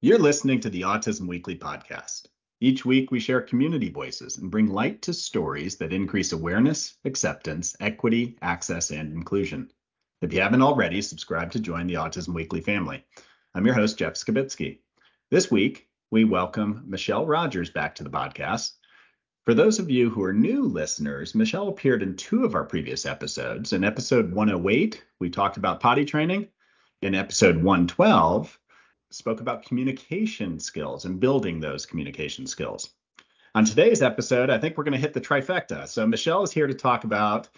You're listening to the Autism Weekly podcast. Each week, we share community voices and bring light to stories that increase awareness, acceptance, equity, access, and inclusion. If you haven't already, subscribe to join the Autism Weekly family. I'm your host, Jeff Skibitsky. This week, we welcome Michelle Rogers back to the podcast. For those of you who are new listeners, Michelle appeared in two of our previous episodes. In episode 108, we talked about potty training. In episode 112, spoke about communication skills and building those communication skills. On today's episode, I think we're going to hit the trifecta. So, Michelle is here to talk about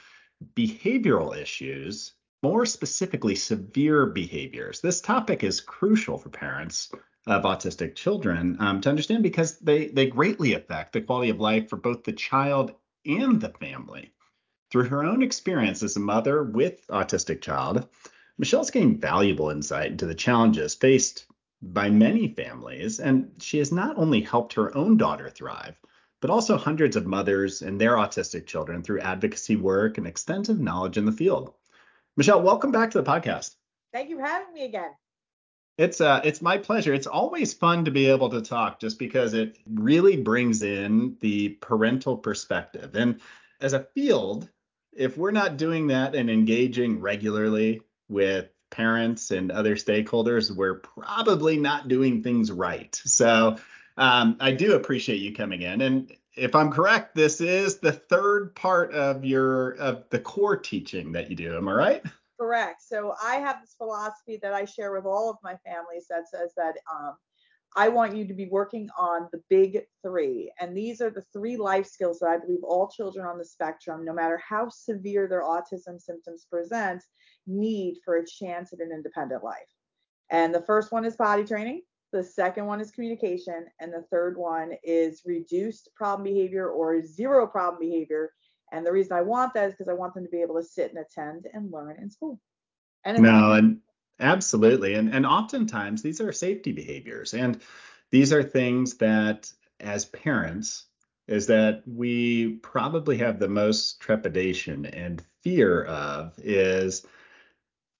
behavioral issues, more specifically, severe behaviors. This topic is crucial for parents of autistic children um, to understand because they, they greatly affect the quality of life for both the child and the family. Through her own experience as a mother with autistic child, Michelle's gained valuable insight into the challenges faced by many families, and she has not only helped her own daughter thrive, but also hundreds of mothers and their autistic children through advocacy work and extensive knowledge in the field. Michelle, welcome back to the podcast. Thank you for having me again. It's uh it's my pleasure. It's always fun to be able to talk just because it really brings in the parental perspective. And as a field, if we're not doing that and engaging regularly with parents and other stakeholders, we're probably not doing things right. So um, I do appreciate you coming in. And if I'm correct, this is the third part of your of the core teaching that you do. Am I right? Correct. So I have this philosophy that I share with all of my families that says that um, I want you to be working on the big three. And these are the three life skills that I believe all children on the spectrum, no matter how severe their autism symptoms present, need for a chance at an independent life. And the first one is potty training. The second one is communication. And the third one is reduced problem behavior or zero problem behavior. And the reason I want that is because I want them to be able to sit and attend and learn in school. And no, and absolutely. And and oftentimes these are safety behaviors. And these are things that as parents is that we probably have the most trepidation and fear of is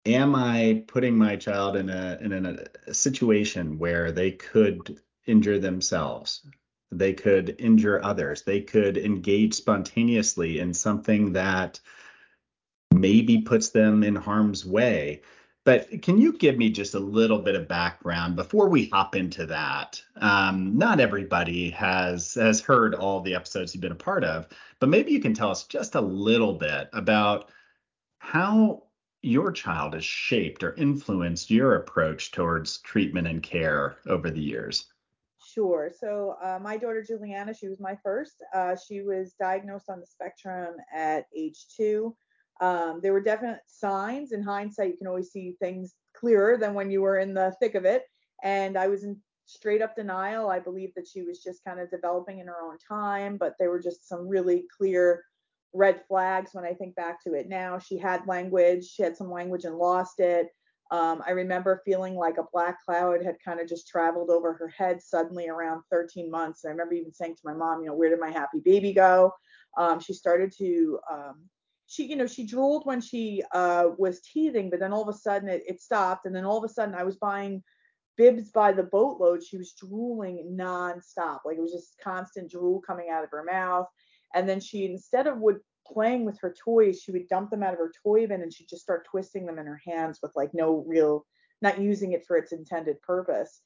am I putting my child in a in a, a situation where they could injure themselves? They could injure others. They could engage spontaneously in something that maybe puts them in harm's way. But can you give me just a little bit of background before we hop into that? Um, not everybody has has heard all the episodes you've been a part of, but maybe you can tell us just a little bit about how your child has shaped or influenced your approach towards treatment and care over the years? Sure. So uh, my daughter Juliana, she was my first. Uh, she was diagnosed on the spectrum at age two. Um, there were definite signs. In hindsight, you can always see things clearer than when you were in the thick of it. And I was in straight up denial. I believed that she was just kind of developing in her own time, but there were just some really clear red flags when I think back to it now. She had language, she had some language and lost it. Um, I remember feeling like a black cloud had kind of just traveled over her head suddenly around 13 months. And I remember even saying to my mom, you know, where did my happy baby go? Um, she started to, um, she, you know, she drooled when she uh, was teething, but then all of a sudden it, it stopped. And then all of a sudden I was buying bibs by the boatload. She was drooling nonstop. Like it was just constant drool coming out of her mouth. And then she, instead of would playing with her toys, she would dump them out of her toy bin and she'd just start twisting them in her hands with like no real, not using it for its intended purpose.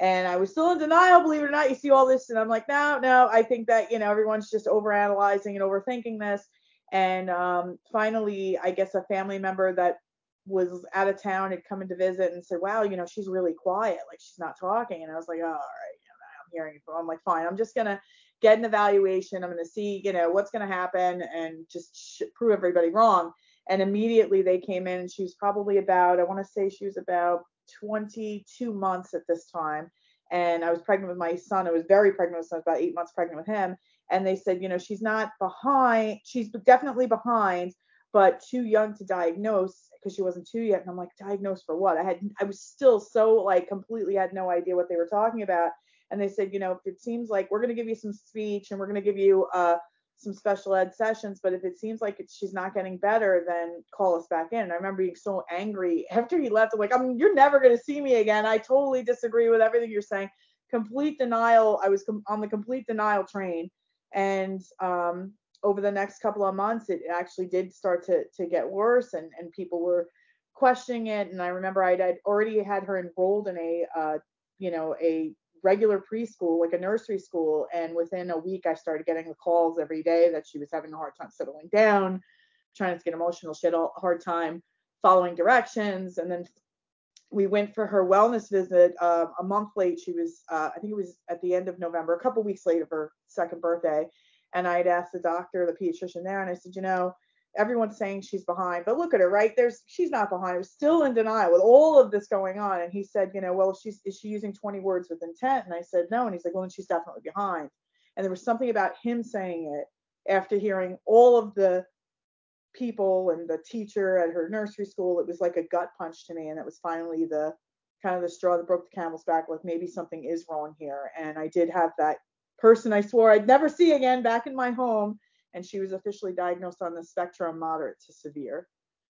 And I was still in denial, believe it or not. You see all this, and I'm like, no, no, I think that, you know, everyone's just overanalyzing and overthinking this. And um, finally, I guess a family member that was out of town had come in to visit and said, wow, you know, she's really quiet. Like she's not talking. And I was like, oh, all right, I'm hearing it. I'm like, fine, I'm just going to get an evaluation. I'm going to see, you know, what's going to happen and just sh- prove everybody wrong. And immediately they came in and she was probably about, I want to say she was about 22 months at this time. And I was pregnant with my son. I was very pregnant I was about eight months pregnant with him. And they said, you know, she's not behind. She's definitely behind, but too young to diagnose because she wasn't two yet. And I'm like, diagnosed for what? I had, I was still so like completely had no idea what they were talking about and they said, you know, it seems like we're going to give you some speech and we're going to give you uh, some special ed sessions, but if it seems like she's not getting better, then call us back in. I remember being so angry after he left. I'm like, I mean, you're never going to see me again. I totally disagree with everything you're saying. Complete denial. I was com- on the complete denial train. And um, over the next couple of months, it actually did start to, to get worse and, and people were questioning it. And I remember I'd, I'd already had her enrolled in a, uh, you know, a regular preschool, like a nursery school. And within a week, I started getting the calls every day that she was having a hard time settling down, trying to get emotional. She had a hard time following directions. And then we went for her wellness visit uh, a month late. She was, uh, I think it was at the end of November, a couple weeks late of her second birthday. And I'd asked the doctor, the pediatrician there, and I said, you know, everyone's saying she's behind, but look at her, right? There's she's not behind. We're still in denial with all of this going on. And he said, you know, well, she's is she using 20 words with intent? And I said, no. And he's like, well, then she's definitely behind. And there was something about him saying it after hearing all of the people and the teacher at her nursery school. It was like a gut punch to me, and it was finally the kind of the straw that broke the camel's back. Like maybe something is wrong here. And I did have that person I swore I'd never see again back in my home and she was officially diagnosed on the spectrum moderate to severe.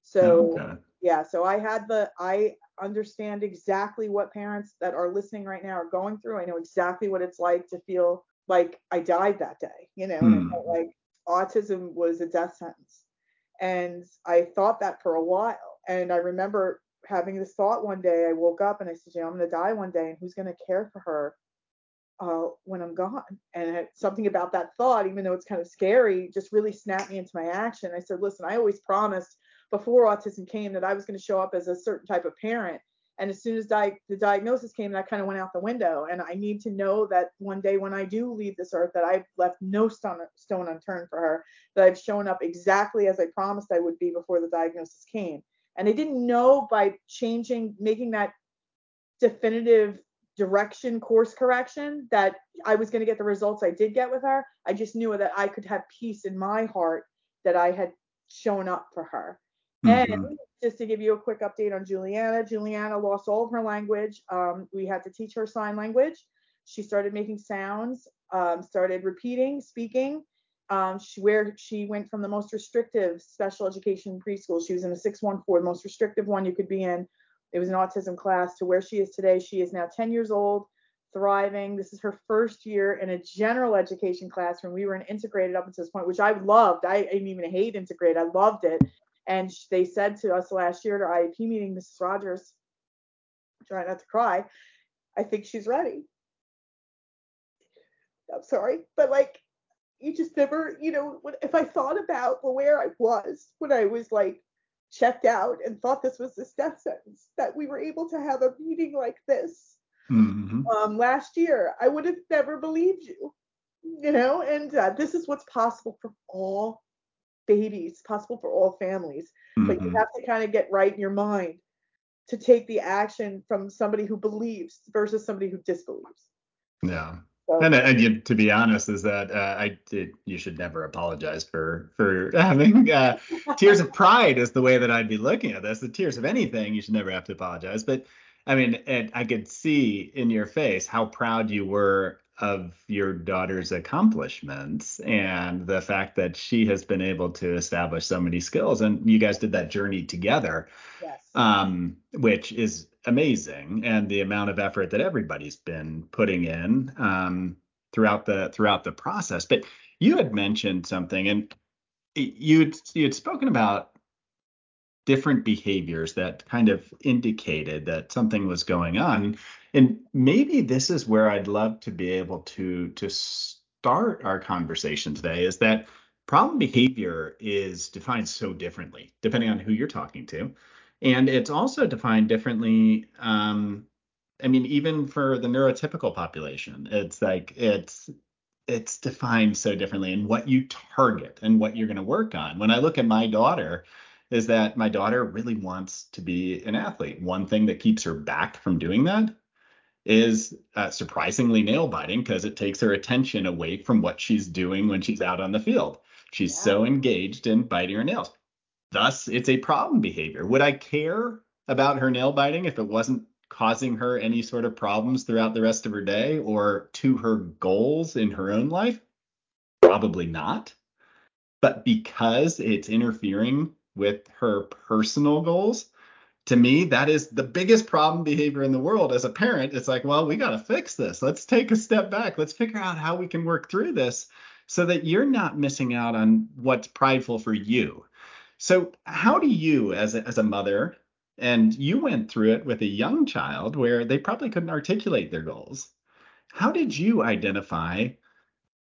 So okay. yeah, so I had the I understand exactly what parents that are listening right now are going through. I know exactly what it's like to feel like I died that day, you know, hmm. felt like autism was a death sentence. And I thought that for a while. And I remember having this thought one day. I woke up and I said, you know, I'm gonna die one day and who's gonna care for her uh, when I'm gone. And it, something about that thought, even though it's kind of scary, just really snapped me into my action. I said, listen, I always promised before autism came that I was going to show up as a certain type of parent. And as soon as di- the diagnosis came, that kind of went out the window. And I need to know that one day when I do leave this earth, that I've left no stone, stone unturned for her, that I've shown up exactly as I promised I would be before the diagnosis came. And I didn't know by changing, making that definitive direction course correction that I was going to get the results I did get with her. I just knew that I could have peace in my heart that I had shown up for her. Mm-hmm. And just to give you a quick update on Juliana, Juliana lost all of her language. Um, we had to teach her sign language. She started making sounds, um, started repeating, speaking. Um, she, where she went from the most restrictive special education preschool, she was in a 614, the most restrictive one you could be in, it was an autism class to where she is today. She is now 10 years old, thriving. This is her first year in a general education classroom. We were in integrated up until this point, which I loved. I didn't even hate integrated. I loved it. And they said to us last year at our IEP meeting, Mrs. Rogers, try not to cry, I think she's ready. I'm sorry, but like you just never, you know, if I thought about where I was when I was like checked out and thought this was this death sentence, that we were able to have a meeting like this mm-hmm. um, last year. I would have never believed you, you know, and uh, this is what's possible for all babies, possible for all families. Mm-hmm. But you mm-hmm. have to kind of get right in your mind to take the action from somebody who believes versus somebody who disbelieves. Yeah. And, and you, to be honest, is that uh, I did, you should never apologize for for having uh, tears of pride is the way that I'd be looking at this. The tears of anything, you should never have to apologize. But I mean, I could see in your face how proud you were of your daughter's accomplishments and the fact that she has been able to establish so many skills and you guys did that journey together yes. um, which is amazing and the amount of effort that everybody's been putting in um, throughout the throughout the process but you had mentioned something and you'd you had spoken about different behaviors that kind of indicated that something was going on. And maybe this is where I'd love to be able to to start our conversation today is that problem behavior is defined so differently depending on who you're talking to. And it's also defined differently um, I mean, even for the neurotypical population, it's like it's it's defined so differently and what you target and what you're going to work on. When I look at my daughter, is that my daughter really wants to be an athlete. One thing that keeps her back from doing that is uh, surprisingly nail biting because it takes her attention away from what she's doing when she's out on the field. She's yeah. so engaged in biting her nails. Thus, it's a problem behavior. Would I care about her nail biting if it wasn't causing her any sort of problems throughout the rest of her day or to her goals in her own life? Probably not. but because it's interfering with her personal goals, to me, that is the biggest problem behavior in the world. As a parent, it's like, well, we got to fix this. Let's take a step back. Let's figure out how we can work through this so that you're not missing out on what's prideful for you. So, how do you, as a, as a mother, and you went through it with a young child where they probably couldn't articulate their goals, how did you identify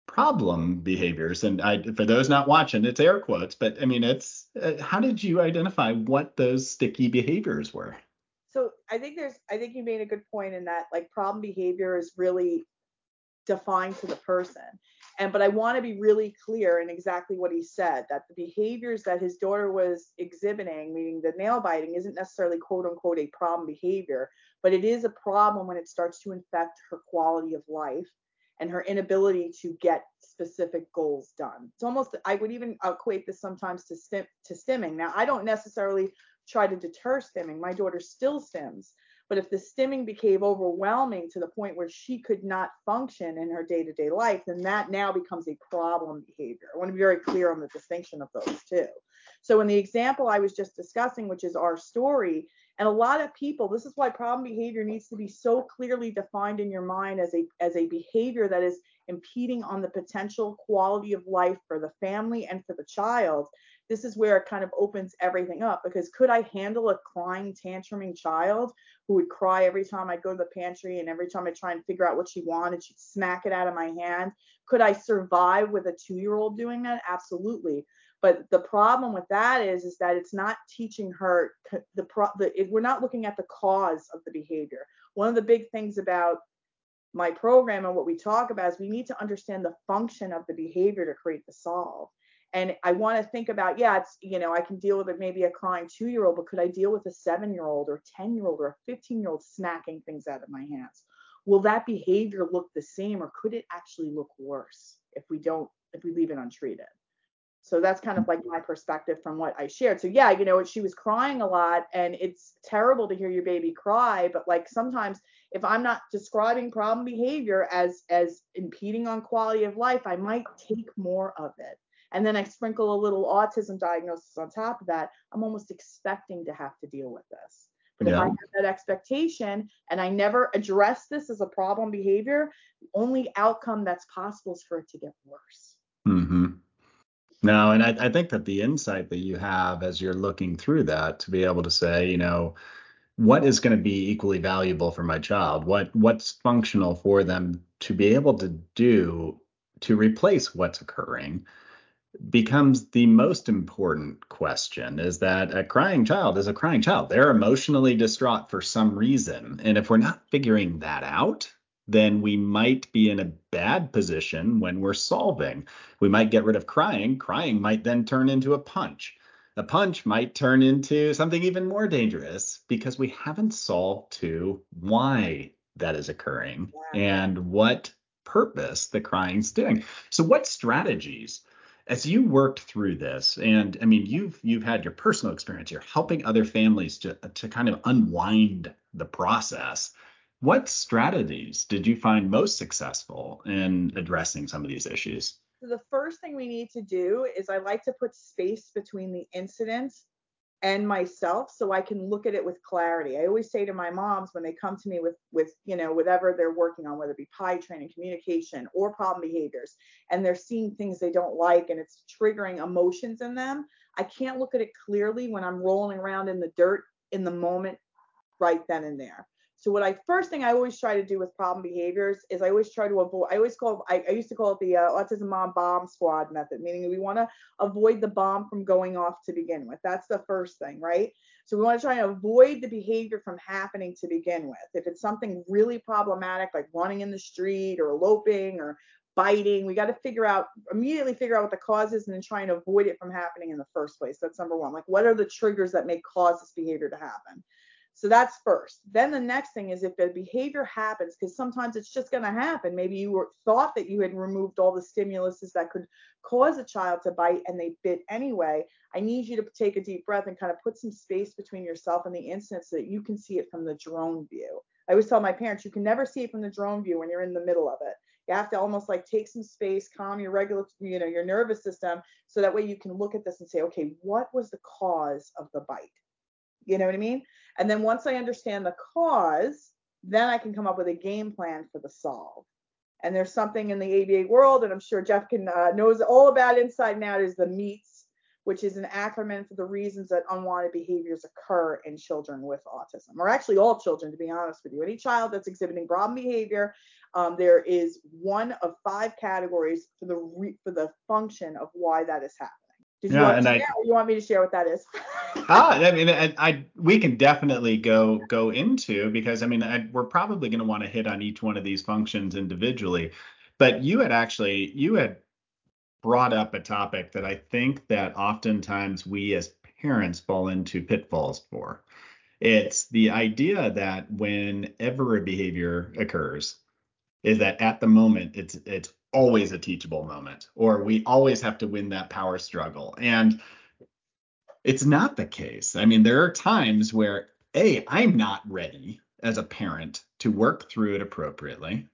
problem behaviors? And I, for those not watching, it's air quotes, but I mean, it's uh, how did you identify what those sticky behaviors were? So I think there's, I think you made a good point in that like problem behavior is really defined to the person. And but I want to be really clear in exactly what he said that the behaviors that his daughter was exhibiting, meaning the nail biting, isn't necessarily quote unquote a problem behavior, but it is a problem when it starts to infect her quality of life and her inability to get specific goals done. It's almost I would even equate this sometimes to stim to stimming. Now I don't necessarily try to deter stimming. My daughter still stims, but if the stimming became overwhelming to the point where she could not function in her day-to-day life, then that now becomes a problem behavior. I want to be very clear on the distinction of those two. So in the example I was just discussing, which is our story, and a lot of people, this is why problem behavior needs to be so clearly defined in your mind as a as a behavior that is impeding on the potential quality of life for the family and for the child. This is where it kind of opens everything up because could I handle a crying, tantruming child who would cry every time I go to the pantry and every time I try and figure out what she wanted, she'd smack it out of my hand? Could I survive with a two year old doing that? Absolutely. But the problem with that is, is that it's not teaching her the, pro, the it, we're not looking at the cause of the behavior. One of the big things about my program and what we talk about is we need to understand the function of the behavior to create the solve. And I want to think about, yeah, it's, you know, I can deal with it maybe a crying two year old, but could I deal with a seven year old or 10 year old or a 15 year old smacking things out of my hands? Will that behavior look the same or could it actually look worse if we don't, if we leave it untreated? So that's kind of like my perspective from what I shared. So yeah, you know, she was crying a lot and it's terrible to hear your baby cry, but like sometimes if I'm not describing problem behavior as as impeding on quality of life, I might take more of it. And then I sprinkle a little autism diagnosis on top of that. I'm almost expecting to have to deal with this. But yeah. if I have that expectation and I never address this as a problem behavior, the only outcome that's possible is for it to get worse. Mm-hmm. No, and I, I think that the insight that you have as you're looking through that to be able to say, you know, what is going to be equally valuable for my child? What what's functional for them to be able to do to replace what's occurring becomes the most important question is that a crying child is a crying child. They're emotionally distraught for some reason. And if we're not figuring that out, then we might be in a bad position when we're solving. We might get rid of crying. Crying might then turn into a punch. A punch might turn into something even more dangerous because we haven't solved to why that is occurring and what purpose the crying's doing. So what strategies as you worked through this and I mean you've you've had your personal experience you're helping other families to to kind of unwind the process what strategies did you find most successful in addressing some of these issues? So the first thing we need to do is I like to put space between the incident and myself so I can look at it with clarity. I always say to my moms when they come to me with with you know whatever they're working on whether it be PIE training, communication or problem behaviors and they're seeing things they don't like and it's triggering emotions in them, I can't look at it clearly when I'm rolling around in the dirt in the moment right then and there. So what I first thing I always try to do with problem behaviors is I always try to avoid. I always call I, I used to call it the uh, autism mom bomb squad method, meaning we want to avoid the bomb from going off to begin with. That's the first thing, right? So we want to try and avoid the behavior from happening to begin with. If it's something really problematic like running in the street or eloping or biting, we got to figure out immediately figure out what the cause is and then try and avoid it from happening in the first place. That's number one. Like what are the triggers that may cause this behavior to happen? So that's first. Then the next thing is if the behavior happens, because sometimes it's just going to happen. Maybe you were, thought that you had removed all the stimuluses that could cause a child to bite and they bit anyway. I need you to take a deep breath and kind of put some space between yourself and the incident so that you can see it from the drone view. I always tell my parents, you can never see it from the drone view when you're in the middle of it. You have to almost like take some space, calm your regular, you know, your nervous system, so that way you can look at this and say, okay, what was the cause of the bite? You know what I mean? And then once I understand the cause, then I can come up with a game plan for the solve. And there's something in the ABA world, and I'm sure Jeff can uh, knows all about inside and out is the MEATS, which is an acronym for the reasons that unwanted behaviors occur in children with autism, or actually all children, to be honest with you. Any child that's exhibiting problem behavior, um, there is one of five categories for the re- for the function of why that is happening. Did you yeah, want and I, you want me to share what that is? ah, I mean, I, I, we can definitely go go into because I mean I, we're probably going to want to hit on each one of these functions individually, but you had actually you had brought up a topic that I think that oftentimes we as parents fall into pitfalls for. It's the idea that whenever a behavior occurs, is that at the moment it's it's always a teachable moment, or we always have to win that power struggle. And it's not the case. I mean, there are times where A, I'm not ready as a parent to work through it appropriately.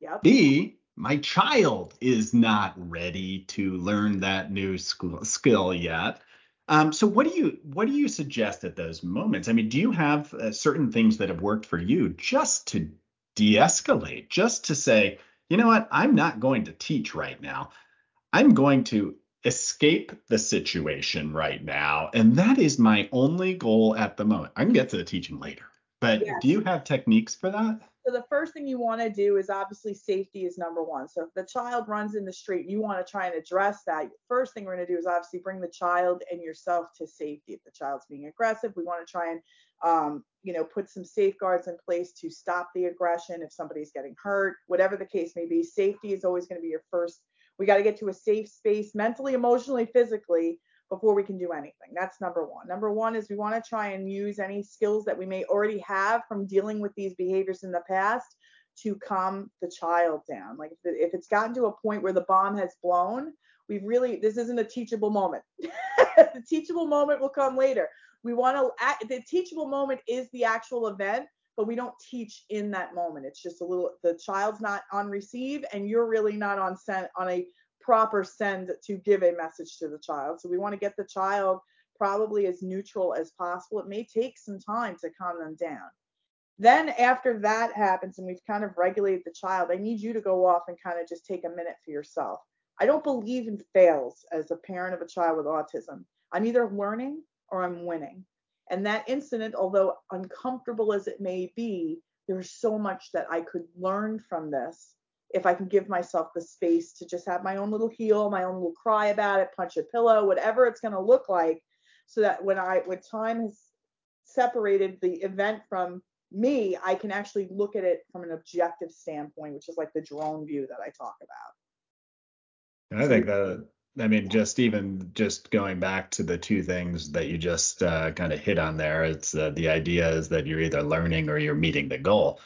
Yep. B, my child is not ready to learn that new school, skill yet. Um, so what do you what do you suggest at those moments? I mean, do you have uh, certain things that have worked for you just to de-escalate, just to say, you know what, I'm not going to teach right now. I'm going to escape the situation right now, and that is my only goal at the moment. I can get to the teaching later, but yes. do you have techniques for that? So the first thing you want to do is obviously safety is number one. So if the child runs in the street, you want to try and address that. First thing we're going to do is obviously bring the child and yourself to safety. If the child's being aggressive, we want to try and um, you know put some safeguards in place to stop the aggression. If somebody's getting hurt, whatever the case may be, safety is always going to be your first. We got to get to a safe space mentally, emotionally, physically before we can do anything. That's number one. Number one is we want to try and use any skills that we may already have from dealing with these behaviors in the past to calm the child down. Like if, it's gotten to a point where the bomb has blown, we've really, this isn't a teachable moment. the teachable moment will come later. We want to, the teachable moment is the actual event, but we don't teach in that moment. It's just a little, the child's not on receive and you're really not on sent on a proper send to give a message to the child. So we want to get the child probably as neutral as possible. It may take some time to calm them down. Then after that happens and we've kind of regulated the child, I need you to go off and kind of just take a minute for yourself. I don't believe in fails as a parent of a child with autism. I'm either learning or I'm winning. And that incident, although uncomfortable as it may be, there's so much that I could learn from this if I can give myself the space to just have my own little heal, my own little cry about it, punch a pillow, whatever it's going to look like, so that when I when time has separated the event from me, I can actually look at it from an objective standpoint, which is like the drone view that I talk about. I think that I mean, just even just going back to the two things that you just uh, kind of hit on there, it's uh, the idea is that you're either learning or you're meeting the goal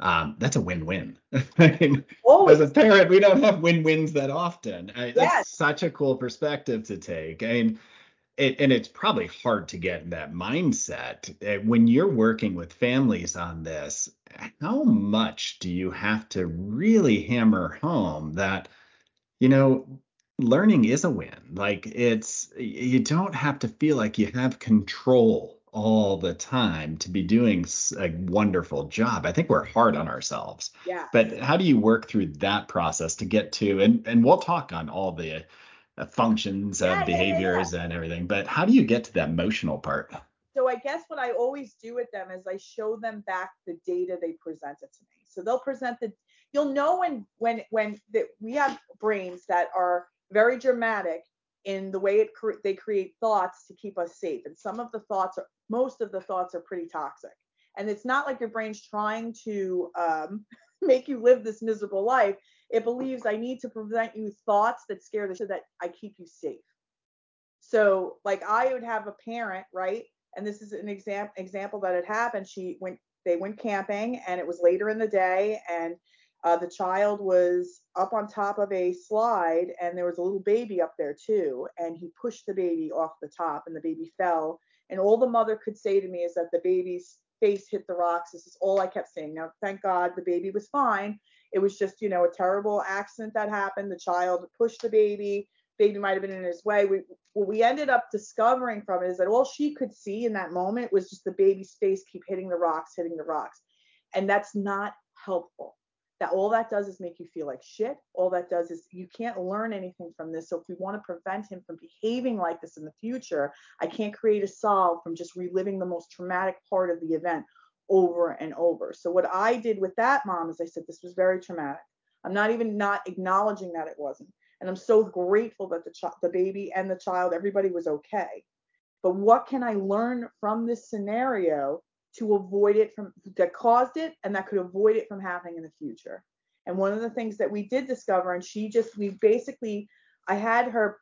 um, that's a win-win. I mean, as a parent, we don't have win-wins that often. I, yes. That's such a cool perspective to take. I mean, it, and it's probably hard to get in that mindset uh, when you're working with families on this. How much do you have to really hammer home that, you know, learning is a win? Like it's you don't have to feel like you have control all the time to be doing a wonderful job. I think we're hard on ourselves. Yeah. But how do you work through that process to get to and and we'll talk on all the uh, functions of yeah, behaviors yeah, yeah. and everything, but how do you get to that emotional part? So I guess what I always do with them is I show them back the data they presented to me. So they'll present the you'll know when when when that we have brains that are very dramatic in the way it cre- they create thoughts to keep us safe. And some of the thoughts are most of the thoughts are pretty toxic. And it's not like your brain's trying to um, make you live this miserable life. It believes I need to prevent you thoughts that scare the so that I keep you safe. So like I would have a parent, right? And this is an example example that had happened. She went they went camping and it was later in the day and uh, the child was up on top of a slide and there was a little baby up there too and he pushed the baby off the top and the baby fell and all the mother could say to me is that the baby's face hit the rocks. This is all I kept saying. Now, thank God the baby was fine. It was just, you know, a terrible accident that happened. The child pushed the baby. Baby might have been in his way. We, what we ended up discovering from it is that all she could see in that moment was just the baby's face keep hitting the rocks, hitting the rocks. And that's not helpful that all that does is make you feel like shit. All that does is you can't learn anything from this. So if we want to prevent him from behaving like this in the future, I can't create a solve from just reliving the most traumatic part of the event over and over. So what I did with that mom is I said this was very traumatic. I'm not even not acknowledging that it wasn't. And I'm so grateful that the ch- the baby and the child everybody was okay. But what can I learn from this scenario to avoid it from that caused it and that could avoid it from happening in the future. And one of the things that we did discover, and she just, we basically, I had her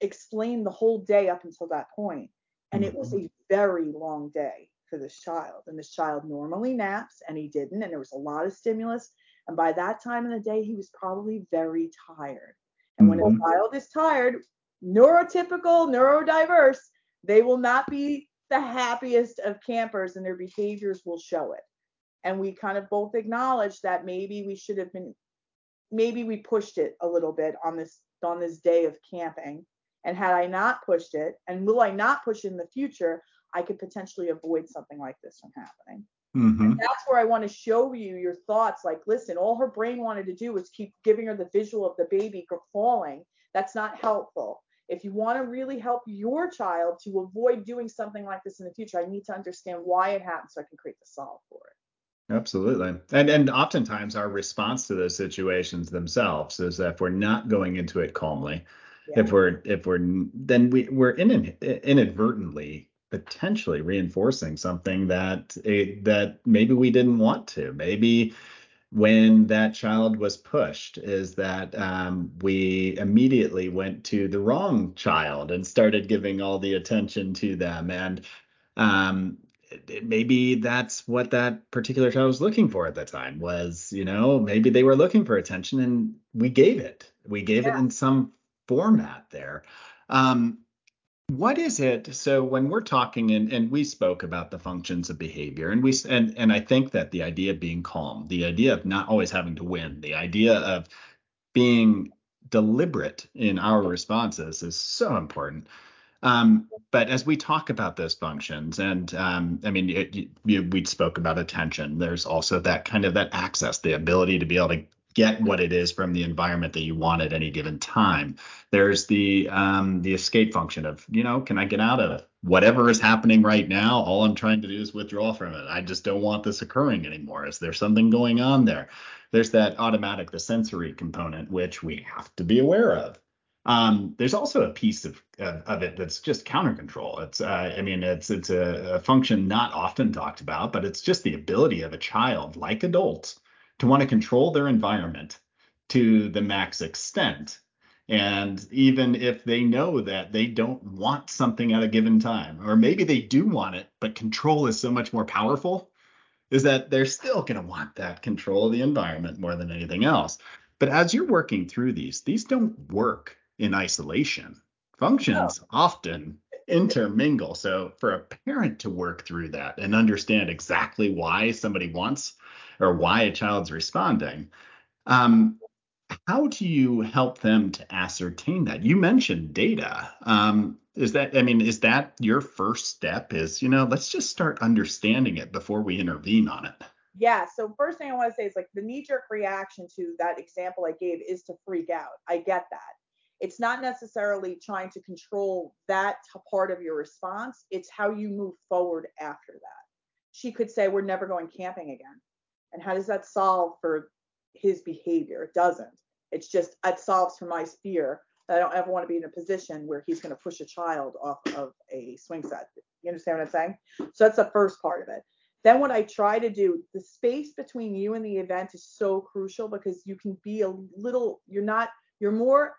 explain the whole day up until that point, and it was a very long day for this child. And this child normally naps, and he didn't, and there was a lot of stimulus. And by that time in the day, he was probably very tired. And when mm-hmm. a child is tired, neurotypical, neurodiverse, they will not be the happiest of campers and their behaviors will show it. And we kind of both acknowledge that maybe we should have been maybe we pushed it a little bit on this on this day of camping. And had I not pushed it, and will I not push it in the future, I could potentially avoid something like this from happening. Mm-hmm. that's where I want to show you your thoughts. Like, listen, all her brain wanted to do was keep giving her the visual of the baby falling. That's not helpful if you want to really help your child to avoid doing something like this in the future, I need to understand why it happened so I can create the solve for it. Absolutely. And and oftentimes our response to those situations themselves is that if we're not going into it calmly, yeah. if we're if we're then we we're in, inadvertently potentially reinforcing something that that maybe we didn't want to. Maybe when that child was pushed is that um, we immediately went to the wrong child and started giving all the attention to them. And um, maybe that's what that particular child was looking for at the time was you know maybe they were looking for attention and we gave it. We gave yeah. it in some format there. Um, what is it so when we're talking and, and we spoke about the functions of behavior and we and and i think that the idea of being calm the idea of not always having to win the idea of being deliberate in our responses is so important um, but as we talk about those functions, and um, I mean, it, you, we spoke about attention. There's also that kind of that access, the ability to be able to get what it is from the environment that you want at any given time. There's the um, the escape function of, you know, can I get out of whatever is happening right now? All I'm trying to do is withdraw from it. I just don't want this occurring anymore. Is there something going on there? There's that automatic, the sensory component, which we have to be aware of. Um, there's also a piece of, of, of it that's just counter control. It's, uh, I mean, it's it's a, a function not often talked about, but it's just the ability of a child, like adults, to want to control their environment to the max extent. And even if they know that they don't want something at a given time, or maybe they do want it, but control is so much more powerful, is that they're still going to want that control of the environment more than anything else. But as you're working through these, these don't work in isolation. Functions often intermingle. So for a parent to work through that and understand exactly why somebody wants or why a child's responding. Um, how do you help them to ascertain that? You mentioned data. Um, is that, I mean, is that your first step? Is, you know, let's just start understanding it before we intervene on it. Yeah. So, first thing I want to say is like the knee jerk reaction to that example I gave is to freak out. I get that. It's not necessarily trying to control that part of your response, it's how you move forward after that. She could say, We're never going camping again. And how does that solve for his behavior? It doesn't. It's just it solves for my fear that I don't ever want to be in a position where he's going to push a child off of a swing set. You understand what I'm saying? So that's the first part of it. Then what I try to do, the space between you and the event is so crucial because you can be a little, you're not, you're more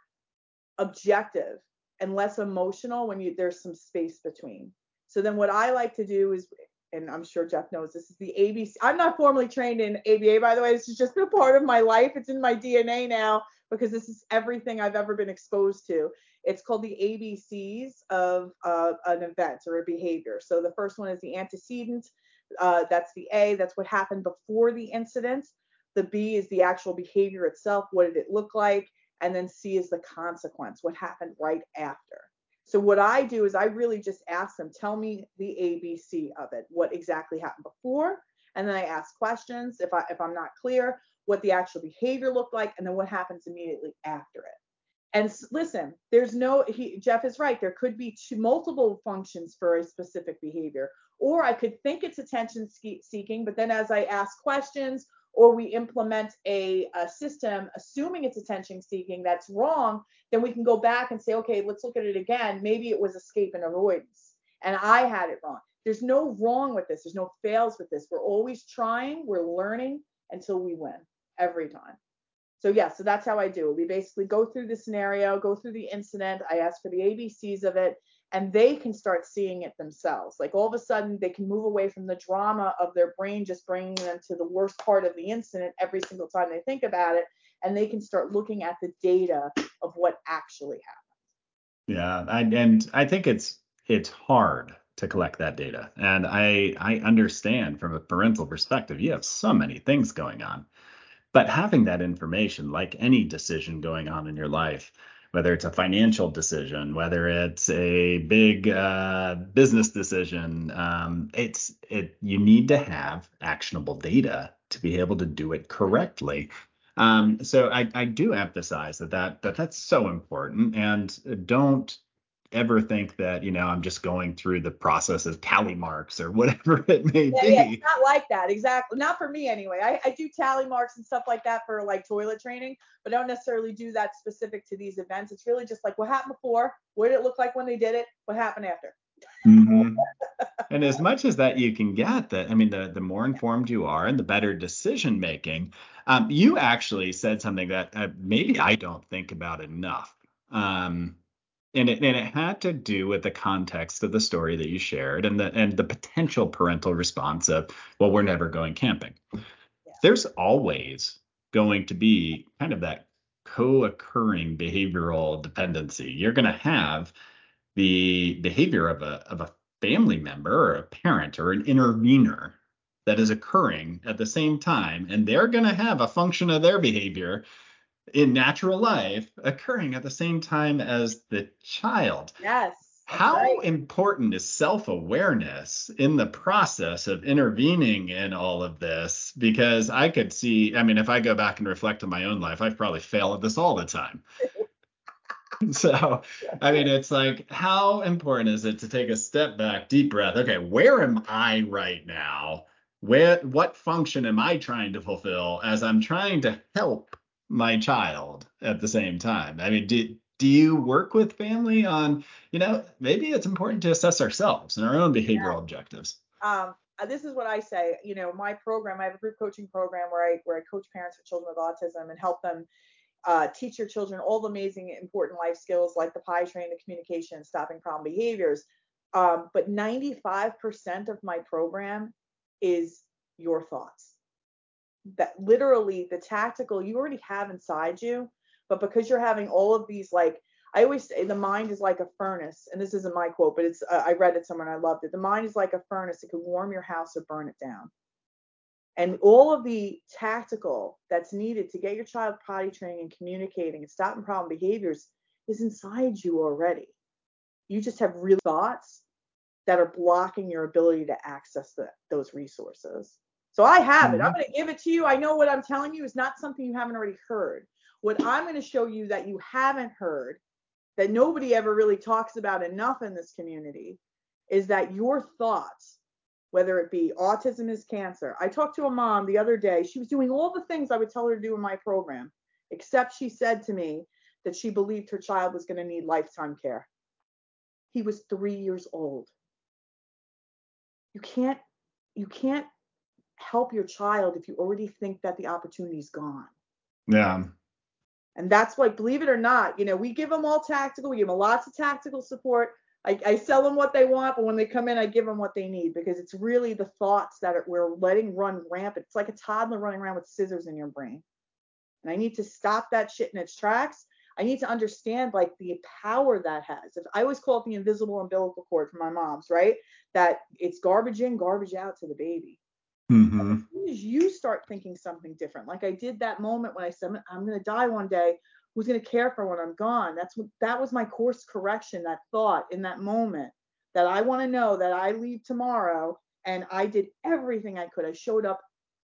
objective and less emotional when you there's some space between. So then what I like to do is and I'm sure Jeff knows this is the ABC. I'm not formally trained in ABA, by the way. This has just been a part of my life. It's in my DNA now because this is everything I've ever been exposed to. It's called the ABCs of uh, an event or a behavior. So the first one is the antecedent, Uh, that's the A. That's what happened before the incident. The B is the actual behavior itself. What did it look like? And then C is the consequence. What happened right after? So what I do is I really just ask them, tell me the ABC of it, what exactly happened before, and then I ask questions if I if I'm not clear, what the actual behavior looked like, and then what happens immediately after it. And listen, there's no he, Jeff is right. There could be two, multiple functions for a specific behavior, or I could think it's attention seeking, but then as I ask questions or we implement a, a, system assuming it's attention seeking that's wrong, then we can go back and say, okay, let's look at it again. Maybe it was escape and avoidance, and I had it wrong. There's no wrong with this. There's no fails with this. We're always trying. We're learning until we win every time. So yeah, so that's how I do it. We basically go through the scenario, go through the incident. I ask for the ABCs of it, and they can start seeing it themselves. Like all of a sudden, they can move away from the drama of their brain just bringing them to the worst part of the incident every single time they think about it, and they can start looking at the data of what actually happened. Yeah, I, and I think it's it's hard to collect that data, and I I understand from a parental perspective, you have so many things going on but having that information, like any decision going on in your life, whether it's a financial decision, whether it's a big uh, business decision, um, it's it you need to have actionable data to be able to do it correctly. Um, so I, I do emphasize that, that that that's so important, and don't ever think that you know I'm just going through the process of tally marks or whatever it may yeah, be. Yeah, it's not like that exactly. Not for me anyway. I, I do tally marks and stuff like that for like toilet training, but I don't necessarily do that specific to these events. It's really just like what happened before, what did it look like when they did it, what happened after. Mm-hmm. and as much as that you can get, that I mean, the the more informed you are, and the better decision making. Um, you actually said something that uh, maybe I don't think about enough. Um, and it, and it had to do with the context of the story that you shared and the and the potential parental response of well we're never going camping yeah. there's always going to be kind of that co-occurring behavioral dependency you're going to have the behavior of a of a family member or a parent or an intervener that is occurring at the same time and they're going to have a function of their behavior in natural life occurring at the same time as the child. Yes. How right. important is self awareness in the process of intervening in all of this? Because I could see, I mean, if I go back and reflect on my own life, I've probably failed at this all the time. so, I mean, it's like, how important is it to take a step back, deep breath? Okay, where am I right now? Where, what function am I trying to fulfill as I'm trying to help my child at the same time. I mean, do do you work with family on, you know, maybe it's important to assess ourselves and our own behavioral yeah. objectives. Um, uh, this is what I say. You know, my program, I have a group coaching program where I where I coach parents with children with autism and help them uh, teach your children all the amazing important life skills like the pie train, the communication, stopping problem behaviors. Um, but 95% of my program is your thoughts that literally the tactical you already have inside you, but because you're having all of these like I always say the mind is like a furnace, and this isn't my quote, but it's uh, I read it somewhere and I loved it. The mind is like a furnace; it can warm your house or burn it down. And all of the tactical that's needed to get your child potty training and communicating and stopping problem behaviors is inside you already. You just have real thoughts that are blocking your ability to access the, those resources. So I have it. I'm mm-hmm. going to give it to you. I know what I'm telling you is not something you haven't already heard. What I'm going to show you that you haven't heard, that nobody ever really talks about enough in this community, is that your thoughts, whether it be autism is cancer. I talked to a mom the other day. She was doing all the things I would tell her to do in my program, except she said to me that she believed her child was going to need lifetime care. He was three years old. You can't you can't help your child if you already think that the opportunity's gone. Yeah. And that's why, believe it or not, you know, we give them all tactical, we give them lots of tactical support. I, I sell them what they want, but when they come in, I give them what they need because it's really the thoughts that are, we're letting run rampant. It's like a toddler running around with scissors in your brain. And I need to stop that shit in its tracks. I need to understand like the power that has. If I always call it the invisible umbilical cord from my mom's, right? That it's garbage in, garbage out to the baby. Mm-hmm. As soon as you start thinking something different, like I did that moment when I said I'm going to die one day, who's going to care for when I'm gone? That's what that was my course correction. That thought in that moment that I want to know that I leave tomorrow, and I did everything I could. I showed up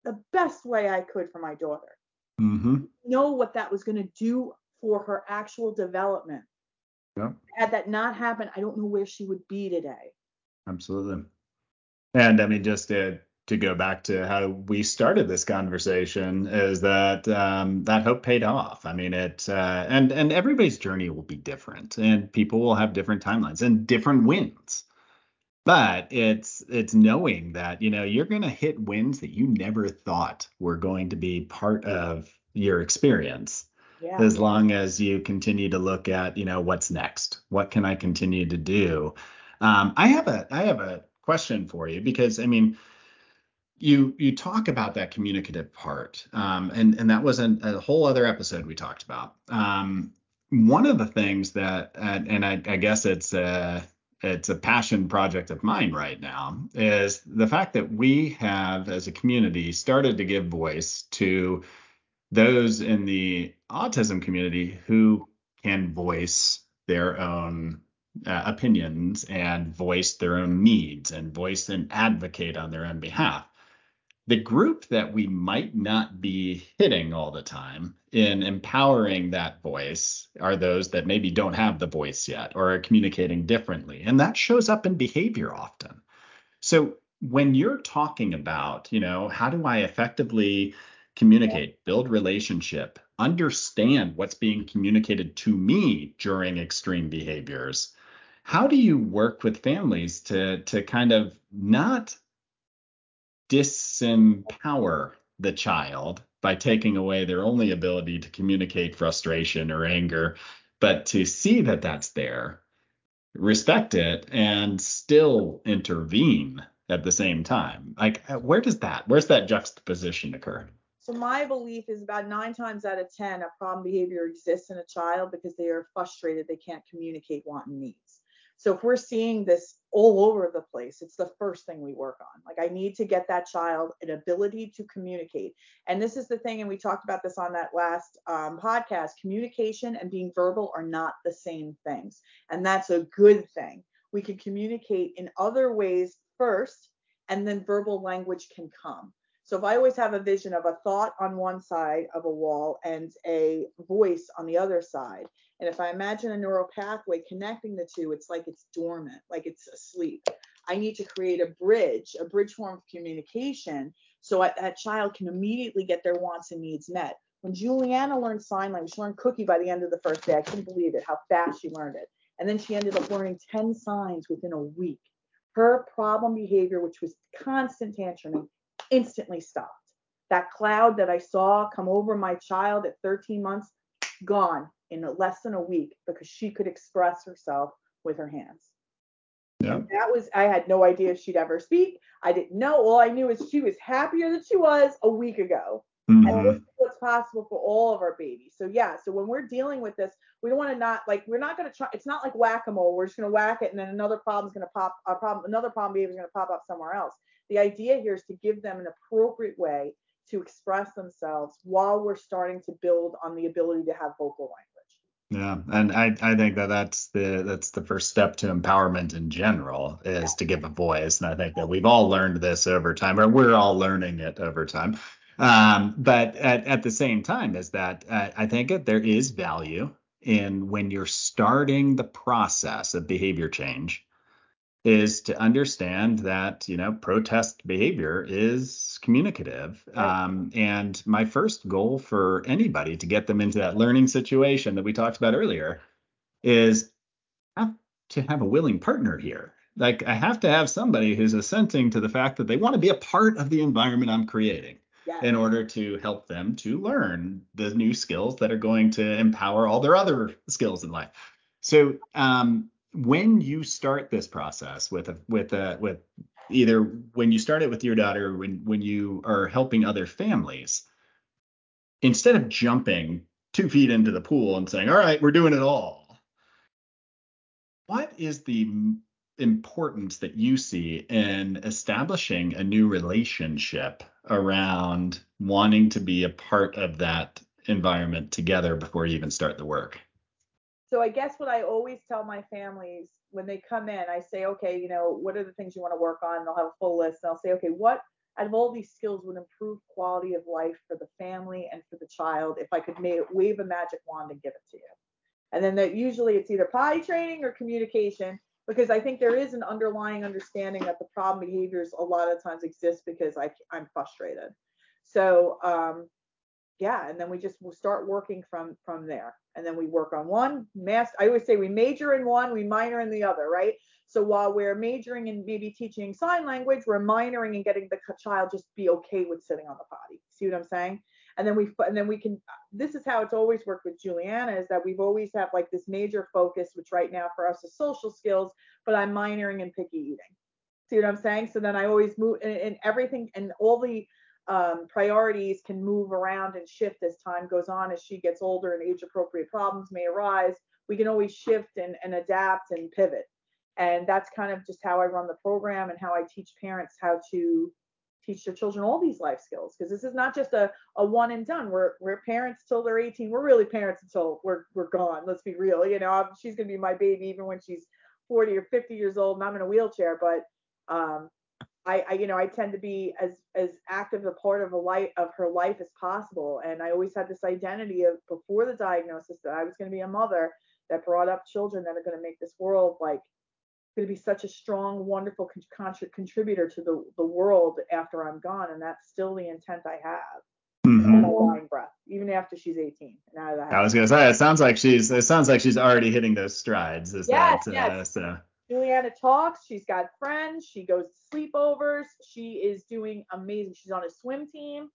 the best way I could for my daughter. Mm-hmm. Know what that was going to do for her actual development. Yeah. Had that not happened, I don't know where she would be today. Absolutely. And I mean, just to to go back to how we started this conversation, is that um, that hope paid off. I mean, it uh, and and everybody's journey will be different, and people will have different timelines and different wins. But it's it's knowing that you know you're going to hit wins that you never thought were going to be part of your experience Yeah. as long as you continue to look at you know what's next what can i continue to do um, i have a i have a question for you because i mean you you talk about that communicative part um, and and that was an, a whole other episode we talked about um, one of the things that and, and I, I guess it's a it's a passion project of mine right now is the fact that we have as a community started to give voice to those in the autism community who can voice their own uh, opinions and voice their own needs and voice and advocate on their own behalf. The group that we might not be hitting all the time in empowering that voice are those that maybe don't have the voice yet or are communicating differently. And that shows up in behavior often. So when you're talking about, you know, how do I effectively communicate, build relationship, understand what's being communicated to me during extreme behaviors. How do you work with families to to kind of not disempower the child by taking away their only ability to communicate frustration or anger, but to see that that's there, respect it, and still intervene at the same time? Like, uh, where does that, where's that juxtaposition occur? So my belief is about nine times out of ten, a problem behavior exists in a child because they are frustrated, they can't communicate want and needs. So if we're seeing this all over the place, it's the first thing we work on. Like I need to get that child an ability to communicate. And this is the thing, and we talked about this on that last um, podcast. Communication and being verbal are not the same things, and that's a good thing. We can communicate in other ways first, and then verbal language can come. So if I always have a vision of a thought on one side of a wall and a voice on the other side, and if I imagine a neural pathway connecting the two, it's like it's dormant, like it's asleep. I need to create a bridge, a bridge form of communication, so I, that child can immediately get their wants and needs met. When Juliana learned sign language, she learned cookie by the end of the first day. I couldn't believe it, how fast she learned it. And then she ended up learning 10 signs within a week. Her problem behavior, which was constant tantruming, instantly stopped. That cloud that I saw come over my child at 13 months, gone in less than a week because she could express herself with her hands. Yeah. And that was, I had no idea she'd ever speak. I didn't know. All I knew is she was happier than she was a week ago. Mhm. And this is what's possible for all of our babies. So yeah, so when we're dealing with this, we don't want to not like we're not going to try. It's not like whack-a-mole. We're just going to whack it, and then another problem's going to pop. A problem, another problem behavior is going to pop up somewhere else. The idea here is to give them an appropriate way to express themselves while we're starting to build on the ability to have vocal language. Yeah, and I I think that that's the that's the first step to empowerment in general is to give a voice, and I think that we've all learned this over time, or we're all learning it over time. Um, but at, at the same time, is that uh, I think that there is value in when you're starting the process of behavior change, is to understand that you know protest behavior is communicative Right. um, and my first goal for anybody to get them into that learning situation that we talked about earlier is have to have a willing partner here like i have to have somebody who's assenting to the fact that they want to be a part of the environment i'm creating Yes. in order to help them to learn the new skills that are going to empower all their other skills in life so um, when you start this process with a with a with either when you start it with your daughter when when you are helping other families instead of jumping two feet into the pool and saying, all right, we're doing it all. What is the importance that you see in establishing a new relationship around wanting to be a part of that environment together before you even start the work? So I guess what I always tell my families when they come in, I say, okay, you know, what are the things you want to work on? And They'll have a full list. And I'll say, okay, what out of all these skills would improve quality of life for the family and for the child if I could wave a magic wand and give it to you? And then that usually it's either potty training or communication because I think there is an underlying understanding that the problem behaviors a lot of times exist because I, I'm frustrated. So um, yeah, and then we just will start working from from there. And then we work on one mass. I always say we major in one, we minor in the other, right? So while we're majoring in maybe teaching sign language, we're minoring in getting the child just be okay with sitting on the potty. See what I'm saying? And then we and then we can. This is how it's always worked with Juliana is that we've always have like this major focus, which right now for us is social skills, but I'm minoring in picky eating. See what I'm saying? So then I always move and, and everything and all the um, priorities can move around and shift as time goes on. As she gets older and age appropriate problems may arise, we can always shift and, and adapt and pivot. And that's kind of just how I run the program and how I teach parents how to teach their children all these life skills. Because this is not just a, a one and done. We're we're parents till they're 18 we're really parents until we're we're gone. Let's be real. You know she's going to be my baby even when she's 40 or 50 years old and i'm in a wheelchair but um I, I, you know i tend to be as as active a part of a life of her life as possible and i always had this identity of before the diagnosis that i was going to be a mother that brought up children that are going to make this world like going to be such a strong, wonderful con- contributor to the, the world after I'm gone. And that's still the intent I have. Mm-hmm. Breath, even after she's 18 and out of the house. I was gonna say it sounds like she's it sounds like she's already hitting those strides. Is yes, that, yes. Uh, so. Juliana talks. She's got friends. She goes to sleepovers. She is doing amazing. She's on a swim team,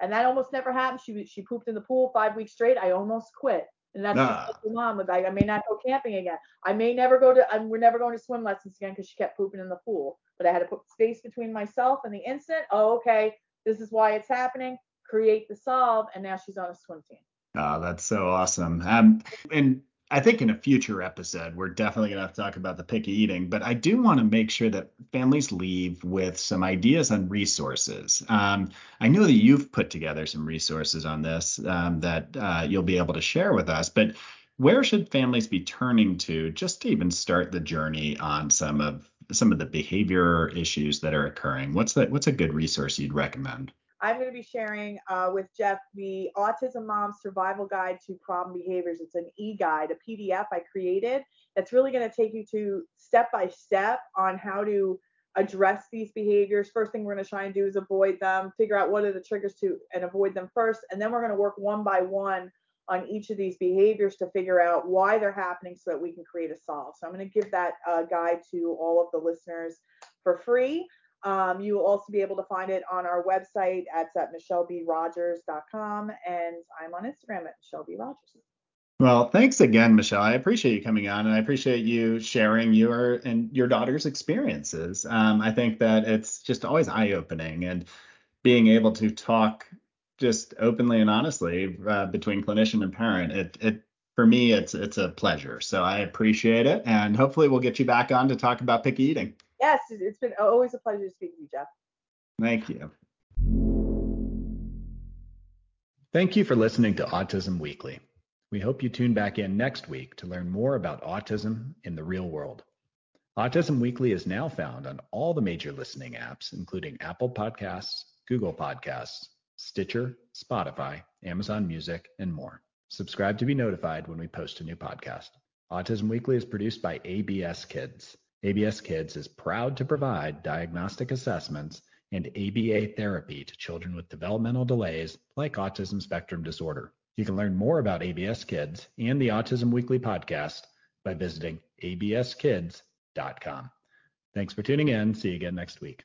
and that almost never happened. She she pooped in the pool five weeks straight. I almost quit. And that's nah. just like mom was like, I may not go camping again. I may never go to, I'm, we're never going to swim lessons again because she kept pooping in the pool. But I had to put space between myself and the incident. Oh, okay. This is why it's happening. Create the solve. And now she's on a swim team. Oh, that's so awesome. Um, and I think in a future episode, we're definitely going to have to talk about the picky eating, but I do want to make sure that families leave with some ideas on resources. Um, I know that you've put together some resources on this um, that uh, you'll be able to share with us, but where should families be turning to just to even start the journey on some of some of the behavior issues that are occurring? What's that? What's a good resource you'd recommend? I'm going to be sharing uh, with Jeff the Autism Mom Survival Guide to Problem Behaviors. It's an e-guide, a PDF I created that's really going to take you to step by step on how to address these behaviors. First thing we're going to try and do is avoid them, figure out what are the triggers to and avoid them first, and then we're going to work one by one on each of these behaviors to figure out why they're happening so that we can create a solve. So I'm going to give that uh, guide to all of the listeners for free. Um, you will also be able to find it on our website at, at michellebrogers.com, and I'm on Instagram at Michelle B. Rogers. Well, thanks again, Michelle. I appreciate you coming on, and I appreciate you sharing your and your daughter's experiences. Um, I think that it's just always eye-opening, and being able to talk just openly and honestly uh, between clinician and parent, it it for me it's it's a pleasure. So I appreciate it, and hopefully we'll get you back on to talk about picky eating. Yes, it's been always a pleasure to speak with you, Jeff. Thank you. Thank you for listening to Autism Weekly. We hope you tune back in next week to learn more about autism in the real world. Autism Weekly is now found on all the major listening apps, including Apple Podcasts, Google Podcasts, Stitcher, Spotify, Amazon Music, and more. Subscribe to be notified when we post a new podcast. Autism Weekly is produced by ABS Kids. ABS Kids is proud to provide diagnostic assessments and ABA therapy to children with developmental delays like autism spectrum disorder. You can learn more about ABS Kids and the Autism Weekly podcast by visiting abskids.com. Thanks for tuning in. See you again next week.